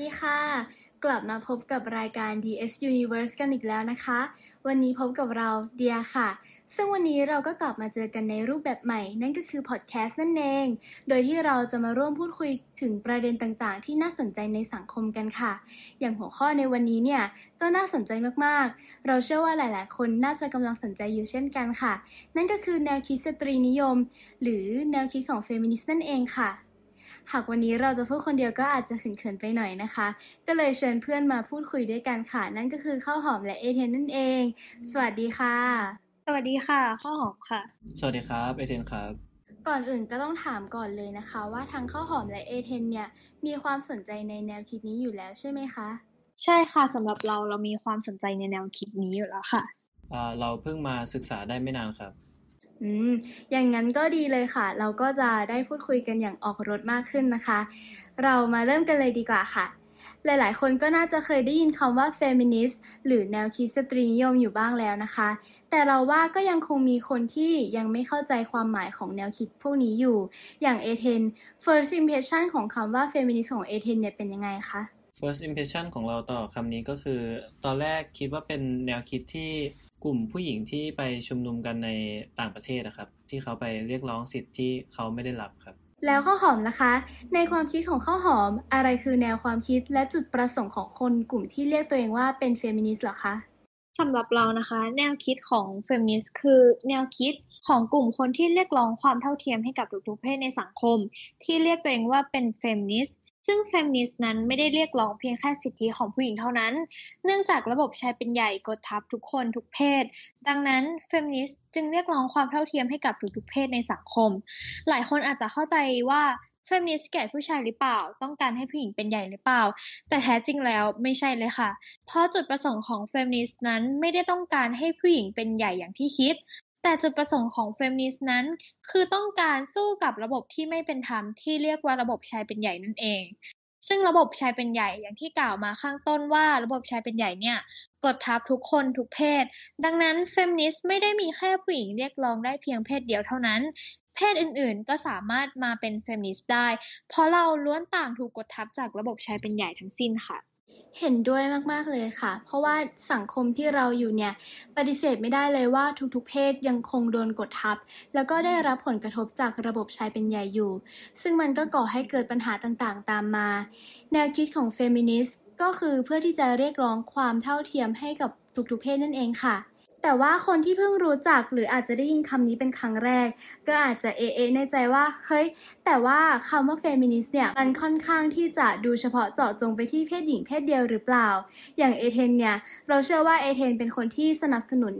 ดีค่ะ กลับมาพบกับรายการ DS Universe กันอีกแล้วนะคะ วันนี้พบกับเราเดียค่ะ ซึ่งวันนี้เราก็กลับมาเจอกันในรูปแบบใหม่ นั่นก็คือพอดแคสต์นั่นเอง โดยที่เราจะมาร่วมพูดคุยถึงประเด็นต่างๆ ที่น่าสนใจในสังคมกันค่ะ อย่างหัวข้อในวันนี้เนี่ยก็น่าสนใจมากๆ เราเชื่อว่าหลาย ๆ คนน่าจะกำลังสนใจอยู่เช่นกันค่ะ นั่นก็คือแนวคิดสตรีนิยม หรือแนวคิดของเฟมินิสต์นั่นเองค่ะ หากวันนี้เราจะพูดคนเดียวก็อาจจะเขินๆไปหน่อยนะคะ ก็เลยเชิญเพื่อนมาพูดคุยด้วยกันค่ะ นั่นก็คือข้าวหอมและเอเทนนั่นเอง สวัสดีค่ะ สวัสดีค่ะข้าวหอมค่ะ สวัสดีครับเอเทนครับ ก่อนอื่นก็ต้องถามก่อนเลยนะคะ ว่าทั้งข้าวหอมและเอเทนเนี่ยมีความสนใจในแนวคิดนี้อยู่แล้วใช่ไหมคะ ใช่ค่ะสำหรับเราเรามีความสนใจในแนวคิดนี้อยู่แล้วค่ะอ่าเราเพิ่งมาศึกษาได้ไม่นานครับ อืม อย่างนั้นก็ดีเลยค่ะ เราก็จะได้พูดคุยกันอย่างออกรสมากขึ้นนะคะ เรามาเริ่มกันเลยดีกว่าค่ะ หลายๆ คนก็น่าจะเคยได้ยินคำว่า feminist หรือแนวคิดสตรีนิยมอยู่บ้างแล้วนะคะ แต่เราว่าก็ยังคงมีคนที่ยังไม่เข้าใจความหมายของแนวคิดพวกนี้อยู่ อย่างเอเทน first impression ของคำว่า feminist ของเอเทนเนี่ยเป็นยังไงคะ first impression ของเราต่อคำนี้ก็คือ ตอนแรกคิดว่าเป็นแนวคิดที่กลุ่มผู้หญิงที่ไปชุมนุมกันในต่างประเทศนะครับ ที่เขาไปเรียกร้องสิทธิ์ที่เขาไม่ได้รับครับ แล้วข้าวหอมนะคะ ในความคิดของข้าวหอมอะไรคือแนวความคิดและจุดประสงค์ของคนกลุ่มที่เรียกตัวเองว่าเป็นเฟมินิสต์เหรอคะสำหรับเรานะคะ แนวคิดของเฟมินิสต์คือแนวคิดของกลุ่มคนที่เรียกร้องความเท่าเทียมให้กับทุกๆเพศในสังคม ที่เรียกตัวเองว่าเป็นเฟมินิสต์ ซึ่งเฟมินิสต์นั้นไม่ได้เรียกร้องเพียงแค่สิทธิของผู้หญิงเท่านั้น เนื่องจากระบบชายเป็นใหญ่กดทับทุกคนทุกเพศ ดังนั้นเฟมินิสต์จึงเรียกร้องความเท่าเทียมให้กับทุกๆเพศในสังคม หลายคนอาจจะเข้าใจว่าเฟมินิสต์เกลียดผู้ชายหรือเปล่า ต้องการให้ผู้หญิงเป็นใหญ่หรือเปล่า แต่แท้จริงแล้วไม่ใช่เลยค่ะ เพราะจุดประสงค์ของเฟมินิสต์นั้นไม่ได้ต้องการให้ผู้หญิงเป็นใหญ่อย่างที่คิด แต่จุดประสงค์ของเฟมินิสต์นั้น คือต้องการสู้กับระบบที่ไม่เป็นธรรมที่เรียกว่าระบบชายเป็นใหญ่นั่นเอง ซึ่งระบบชายเป็นใหญ่อย่างที่กล่าวมาข้างต้นว่าระบบชายเป็นใหญ่เนี่ยกดทับทุกคนทุกเพศ ดังนั้นเฟมินิสต์ไม่ได้มีแค่ผู้หญิงเรียกร้องได้เพียงเพศเดียวเท่านั้นเพศอื่นๆ ก็สามารถมาเป็นเฟมินิสต์ได้ เพราะเราล้วนต่างถูกกดทับจากระบบชายเป็นใหญ่ทั้งสิ้นค่ะ เห็นด้วยมากๆเลยค่ะ เพราะว่าสังคมที่เราอยู่เนี่ยปฏิเสธไม่ได้เลยว่าทุกๆ เพศยังคงโดนกดทับ แล้วก็ได้รับผลกระทบจากระบบชายเป็นใหญ่อยู่ ซึ่งมันก็ก่อให้เกิดปัญหาต่างๆ ตามมา แนวคิดของเฟมินิสต์ก็คือเพื่อที่จะเรียกร้องความเท่าเทียมให้กับทุกๆ เพศนั่นเองค่ะ แต่ว่าคนที่เพิ่งรู้จักหรืออาจจะได้ยินคำนี้เป็นครั้งแรก ก็อาจจะเอ๊ะๆ ในใจว่าเฮ้ย แต่ว่าคำว่าเฟมินิสต์เนี่ย มันค่อนข้างที่จะดูเฉพาะเจาะจงไปที่เพศหญิงเพศเดียวหรือเปล่า อย่างเอเทนเนี่ย เราเชื่อว่าเอเทนเป็นคนที่สนับสนุน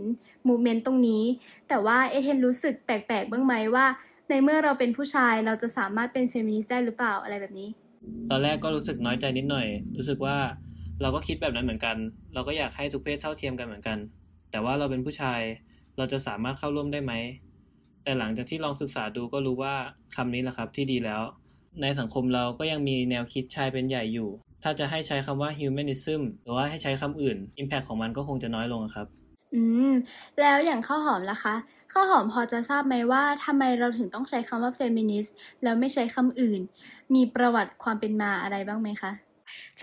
movement ตรงนี้ แต่ว่าเอเทนรู้สึกแปลกๆบ้างไหมว่าในเมื่อเราเป็นผู้ชายเราจะสามารถเป็นเฟมินิสต์ได้หรือเปล่าอะไรแบบนี้ ตอนแรกก็รู้สึกน้อยใจนิดหน่อย รู้สึกว่าเราก็คิดแบบนั้นเหมือนกัน เราก็อยากให้ทุกเพศเท่าเทียมกันเหมือนกัน แต่ว่าเราเป็นผู้ชาย เราจะสามารถเข้าร่วมได้ไหม แต่หลังจากที่ลองศึกษาดูก็รู้ว่าคำนี้แหละครับที่ดีแล้ว ในสังคมเราก็ยังมีแนวคิดชายเป็นใหญ่อยู่ ถ้าจะให้ใช้คำว่า humanism หรือว่าให้ใช้คำอื่น impact ของมันก็คงจะน้อยลงครับ อืม แล้วอย่างข้าวหอมล่ะคะ ข้าวหอมพอจะทราบไหมว่าทำไมเราถึงต้องใช้คำว่าเฟมินิสต์แล้วไม่ใช้คำอื่น มีประวัติความเป็นมาอะไรบ้างไหมคะ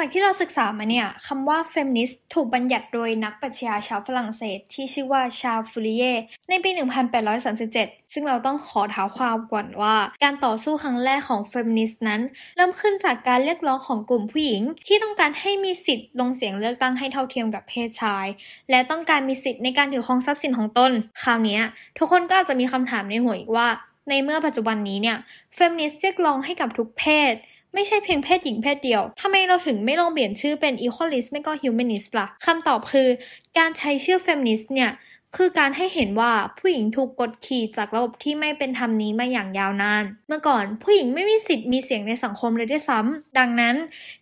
จากที่เราศึกษามาเนี่ยคำว่า feminist ถูกบัญญัติโดยนักปรัชญาชาวฝรั่งเศส ที่ชื่อว่าชาฟูริเยในปี 1837 ซึ่งเราต้องขอเท้าความก่อนว่า การต่อสู้ครั้งแรกของ feminist นั้น เริ่มขึ้นจากการเรียกร้องของกลุ่มผู้หญิง ที่ต้องการให้มีสิทธิ์ลงเสียงเลือกตั้งให้เท่าเทียมกับเพศชาย และต้องการมีสิทธิ์ในการถือครองทรัพย์สินของตนคราวนี้ทุกคนก็อาจจะมีคำถามในหัวอีกว่าในเมื่อปัจจุบันนี้เนี่ย feminist เรียกร้องให้กับทุกเพศ ไม่ใช่เพียงเพศหญิงเพศเดียว ทำไมเราถึงไม่ลองเปลี่ยนชื่อเป็น equalist ไม่ก็ humanist ล่ะ คำตอบคือ การใช้ชื่อ feminist เนี่ยคือการให้เห็นว่าผู้หญิงถูกกดขี่จากระบบที่ไม่เป็นธรรมนี้มาอย่างยาวนาน เมื่อก่อนผู้หญิงไม่มีสิทธิ์มีเสียงในสังคมเลยด้วยซ้ำดังนั้น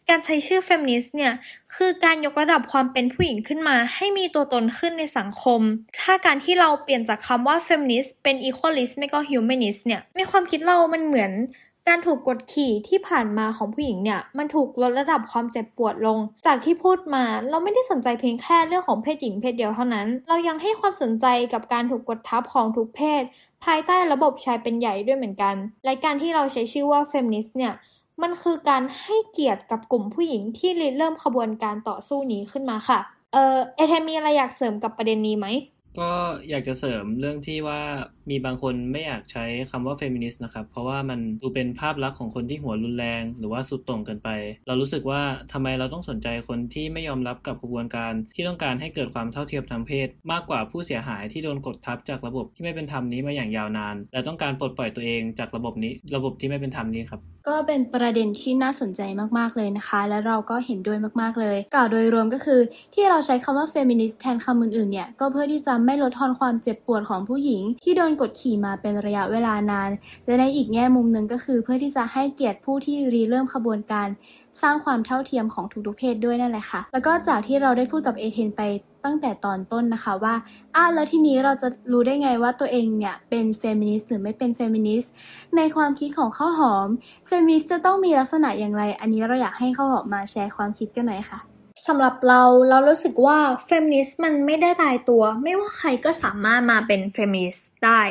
การใช้ชื่อ feminist เนี่ยคือการยกระดับความเป็นผู้หญิงขึ้นมา ให้มีตัวตนขึ้นในสังคม ถ้าการที่เราเปลี่ยนจากคำว่า feminist เป็น equalist ไม่ก็ humanist เนี่ยในความคิดเรามันเหมือน การถูกกดขี่ที่ผ่านมาของผู้หญิงเนี่ยมันถูกลดระดับความเจ็บปวดลง จากที่พูดมาเราไม่ได้สนใจเพียงแค่เรื่องของเพศหญิงเพศเดียวเท่านั้น เรายังให้ความสนใจกับการถูกกดทับของทุกเพศ ภายใต้ระบบชายเป็นใหญ่ด้วยเหมือนกันและการที่เราใช้ชื่อว่า feminist เนี่ยมันคือการให้เกียรติกับกลุ่มผู้หญิงที่ริเริ่มขบวนการต่อสู้นี้ขึ้นมาค่ะ เออเอเทนมีอะไรอยากเสริมกับประเด็นนี้ไหม ก็อยากจะเสริมเรื่องที่ว่ามีบางคนไม่อยากใช้คำว่าเฟมินิสต์นะครับ เพราะว่ามันดูเป็นภาพลักษณ์ของคนที่หัวรุนแรง หรือว่าสุดโต่งเกินไป เรารู้สึกว่าทำไมเราต้องสนใจคนที่ไม่ยอมรับกับกระบวนการที่ต้องการให้เกิดความเท่าเทียมทางเพศ มากกว่าผู้เสียหายที่โดนกดทับจากระบบที่ไม่เป็นธรรมนี้มาอย่างยาวนาน และต้องการปลดปล่อยตัวเองจากระบบนี้ ระบบที่ไม่เป็นธรรมนี้ครับ ก็เป็นประเด็นที่น่าสนใจมากๆเลยนะคะ และเราก็เห็นด้วยมากๆเลย กล่าวโดยรวมก็คือ ที่เราใช้คำว่าเฟมินิสต์แทนคำอื่นๆเนี่ยก็เพื่อที่จะไม่ลดทอนความเจ็บปวดของผู้หญิง ที่โดนกดขี่มาเป็นระยะเวลานานและในอีกแง่มุมหนึ่งก็คือ เพื่อที่จะให้เกียรติผู้ที่ริเริ่มขบวนการ สร้างความเท่าเทียมของทุกๆเพศด้วยนั่นแหละค่ะ แล้วก็จากที่เราได้พูดกับเอเทนไปตั้งแต่ตอนต้นนะคะว่าอะแล้วทีนี้เราจะรู้ได้ไงว่าตัวเองเนี่ยเป็นเฟมินิสต์หรือไม่เป็นเฟมินิสต์ในความคิดของข้าวหอม เฟมินิสต์จะต้องมีลักษณะอย่างไร อันนี้เราอยากให้ข้าวหอมมาแชร์ความคิดกันหน่อยค่ะ สำหรับเราเรารู้สึกว่าเฟมินิสต์มันไม่ได้ตายตัว ไม่ว่าใครก็สามารถมาเป็นเฟมินิสต์ได้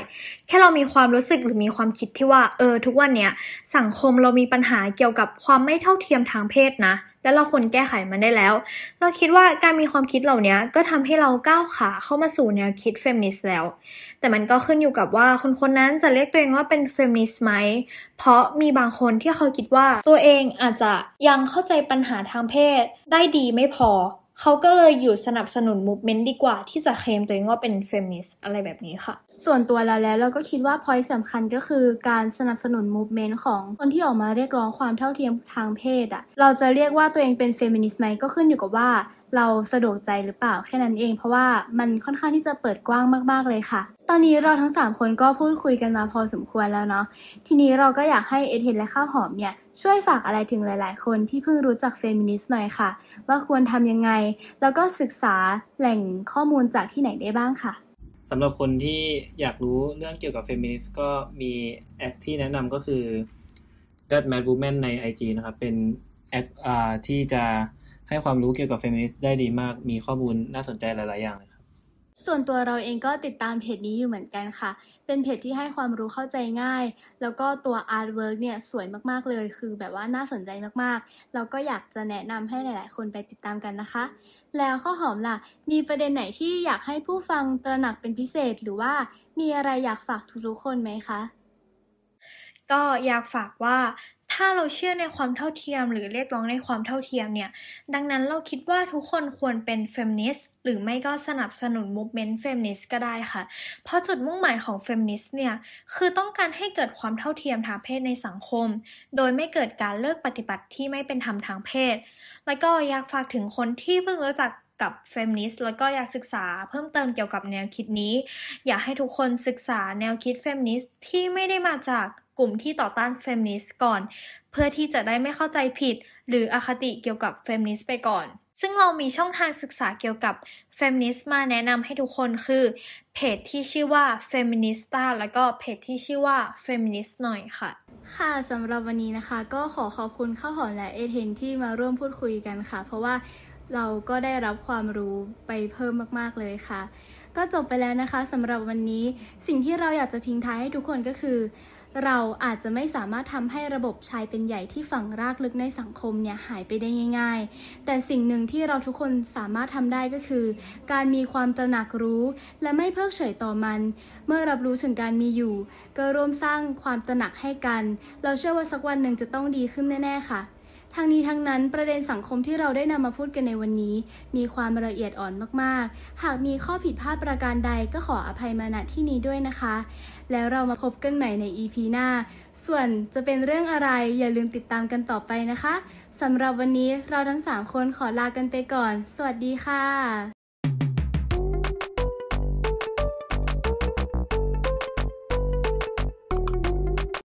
แค่เรามีความรู้สึกหรือมีความคิดที่ว่า เออ ทุกวันเนี้ยสังคมเรามีปัญหาเกี่ยวกับความไม่เท่าเทียมทางเพศนะ และเราควรแก้ไขมันได้แล้ว เราคิดว่าการมีความคิดเหล่านี้ก็ทำให้เราก้าวขาเข้ามาสู่แนวคิดเฟมินิสต์แล้ว แต่มันก็ขึ้นอยู่กับว่าคนคนนั้นจะเรียกตัวเองว่าเป็นเฟมินิสต์ไหม เพราะมีบางคนที่เขาคิดว่าตัวเองอาจจะยังเข้าใจปัญหาทางเพศได้ดีไม่พอ เขาก็เลยหยุดสนับสนุน movement ดีกว่า ที่จะเคลมตัวเองว่าเป็นเฟมินิสต์อะไรแบบนี้ค่ะ ส่วนตัวเราแล้วเราก็คิดว่า point สำคัญก็คือการสนับสนุน movement ของคนที่ออกมาเรียกร้องความเท่าเทียมทางเพศอะเราจะเรียกว่าตัวเองเป็นเฟมินิสต์ไหมก็ขึ้นอยู่กับว่า เราสะดวกใจหรือเปล่าแค่นั้นเอง เพราะว่ามันค่อนข้างที่จะเปิดกว้างมาก ๆ เลยค่ะ ตอนนี้เราทั้ง 3 คนก็พูดคุยกันมาพอสมควรแล้วเนาะทีนี้เราก็อยากให้เอเทนและข้าวหอมเนี่ยช่วยฝากอะไรถึงหลาย ๆ คนที่เพิ่งรู้จักเฟมินิสต์หน่อยค่ะ ว่าควรทำยังไง แล้วก็ศึกษาแหล่งข้อมูลจากที่ไหนได้บ้างค่ะสำหรับคนที่อยากรู้เรื่องเกี่ยวกับเฟมินิสต์ก็มีแอคที่แนะนำก็คือ That Mad Woman ใน IG นะครับ เป็นแอคที่จะ ให้ความรู้เกี่ยวกับเฟมินิสต์ได้ดีมาก มีข้อมูลน่าสนใจหลาย ๆ อย่างเลยครับ ส่วนตัวเราเองก็ติดตามเพจนี้อยู่เหมือนกันค่ะ เป็นเพจที่ให้ความรู้เข้าใจง่าย แล้วก็ตัว artwork เนี่ยสวยมาก ๆ เลย คือแบบว่าน่าสนใจมาก ๆ เราก็อยากจะแนะนำให้หลาย ๆ คนไปติดตามกันนะคะ แล้วข้าวหอมล่ะ มีประเด็นไหนที่อยากให้ผู้ฟังตระหนักเป็นพิเศษ หรือว่ามีอะไรอยากฝากทุกๆคนไหมคะ ก็อยากฝากว่าถ้าเราเชื่อในความเท่าเทียม หรือเรียกร้องในความเท่าเทียมเนี่ยดังนั้นเราคิดว่าทุกคนควรเป็นเฟมินิสต์หรือไม่ก็สนับสนุน movement เฟมินิสต์ก็ได้ค่ะ เพราะจุดมุ่งหมายของเฟมินิสต์เนี่ยคือต้องการให้เกิดความเท่าเทียมทางเพศในสังคม โดยไม่เกิดการเลือกปฏิบัติที่ไม่เป็นธรรมทางเพศ แล้วก็อยากฝากถึงคนที่เพิ่งรู้จักกับเฟมินิสต์แล้วก็อยากศึกษาเพิ่มเติมเกี่ยวกับแนวคิดนี้ อยากให้ทุกคนศึกษาแนวคิดเฟมินิสต์ที่ไม่ได้มาจาก กลุ่มที่ต่อต้านเฟมินิสต์ก่อน เพื่อที่จะได้ไม่เข้าใจผิด หรืออคติเกี่ยวกับเฟมินิสต์ไปก่อน ซึ่งเรามีช่องทางศึกษาเกี่ยวกับเฟมินิสต์มาแนะนำให้ทุกคนคือ เพจที่ชื่อว่า Feminista แล้วก็เพจที่ชื่อว่า Feminist หน่อยค่ะ ค่ะสำหรับวันนี้นะคะ ก็ขอขอบคุณข้าวหอมและเอเทนที่มาร่วมพูดคุยกันค่ะ เพราะว่าเราก็ได้รับความรู้ไปเพิ่มมาก ๆ เลยค่ะ ก็จบไปแล้วนะคะสำหรับวันนี้ สิ่งที่เราอยากจะทิ้งท้ายให้ทุกคนก็คือ เราอาจจะไม่สามารถทำให้ระบบชายเป็นใหญ่ที่ฝังรากลึกในสังคมเนี่ยหายไปได้ง่าย ๆ แต่สิ่งหนึ่งที่เราทุกคนสามารถทำได้ก็คือ การมีความตระหนักรู้ และไม่เพิกเฉยต่อมัน เมื่อรับรู้ถึงการมีอยู่ ก็ร่วมสร้างความตระหนักให้กัน เราเชื่อว่าสักวันหนึ่งจะต้องดีขึ้นแน่ๆค่ะ ทั้งนี้ทั้งนั้นประเด็นสังคมที่เราได้นำมาพูดกันในวันนี้ มีความละเอียดอ่อนมากๆ หากมีข้อผิดพลาดประการใดก็ขออภัยมาณที่นี้ด้วยนะคะ แล้วเรามาพบกันใหม่ใน EP หน้า ส่วนจะเป็นเรื่องอะไรอย่าลืมติดตามกันต่อไปนะคะสำหรับวันนี้เราทั้ง 3 คนขอลากันไปก่อน สวัสดีค่ะ